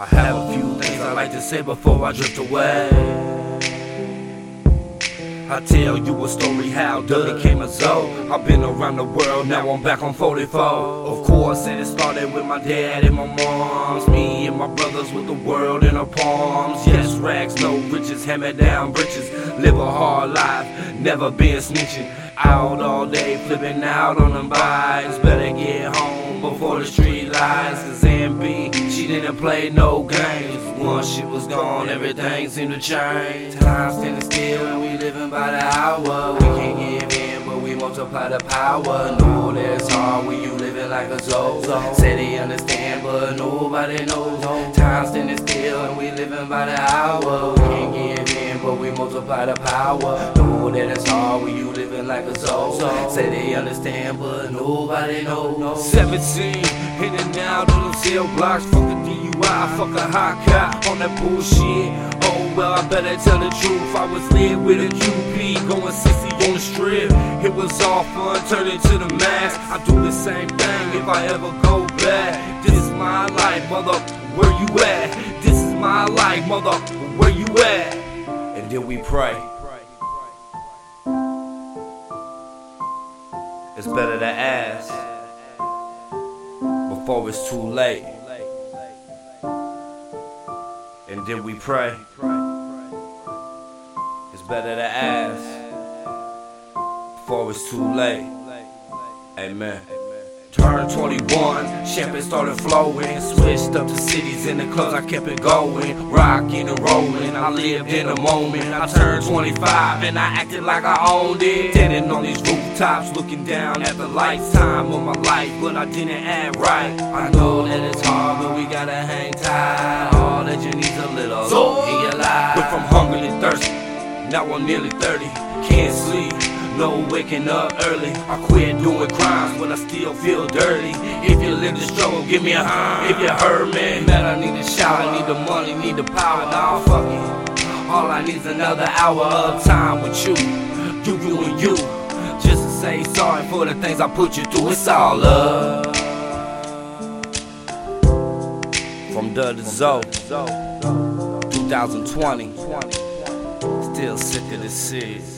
I have a few things I like to say before I drift away. I tell you a story how Doug became a Zow. I've been around the world, now I'm back on 44. Of course, it started with my dad and my moms. Me and my brothers with the world in our palms. Yes, rags, no riches, hammer down britches. Live a hard life, never been snitching. Out all day, flipping out on them bikes. Better get home before the street lights. Didn't play no games. Once she was gone, everything seemed to change. Time standing still and we living by the hour. We can't give in, but we multiply the power. Know that it's hard when you living like a Zow. Say they understand, but nobody knows. Time standing still and we living by the hour. We can't give in, but we multiply the power. Know that it's hard when you living like a Zow. Say they understand, but nobody knows. 17, in and out on them cell blocks. Fuck DUI, fuck a hot cop on that bullshit. Oh well, I better tell the truth. I was lit with a QP, going 60 on the strip. It was all fun, turned into the mass. I do the same thing if I ever go back. This is my life, mother. Where you at? This is my life, mother. Where you at? And then we pray. It's better to ask before it's too late. And then we pray. It's better to ask before it's too late. Amen. Turned 21, champagne started flowing. Switched up to cities in the clubs, I kept it going. Rocking and rolling, I lived in the moment. I turned 25 and I acted like I owned it. Standing on these rooftops, looking down at the lifetime of my life, but I didn't act right. I know that it's hard, but we gotta hang tight. All that you need's a little in your life. Went from hungry to thirsty, now I'm nearly 30. Can't sleep. No waking up early. I quit doing crimes when I still feel dirty. If you live the struggle, give me a hand. If you hurt me, man, I need a shower, I need the money, need the power. Now fuck it. All I need's another hour of time with you. You, you, and you. Just to say sorry for the things I put you through. It's all love. From the to Zow. 2020. Still sick of this shit.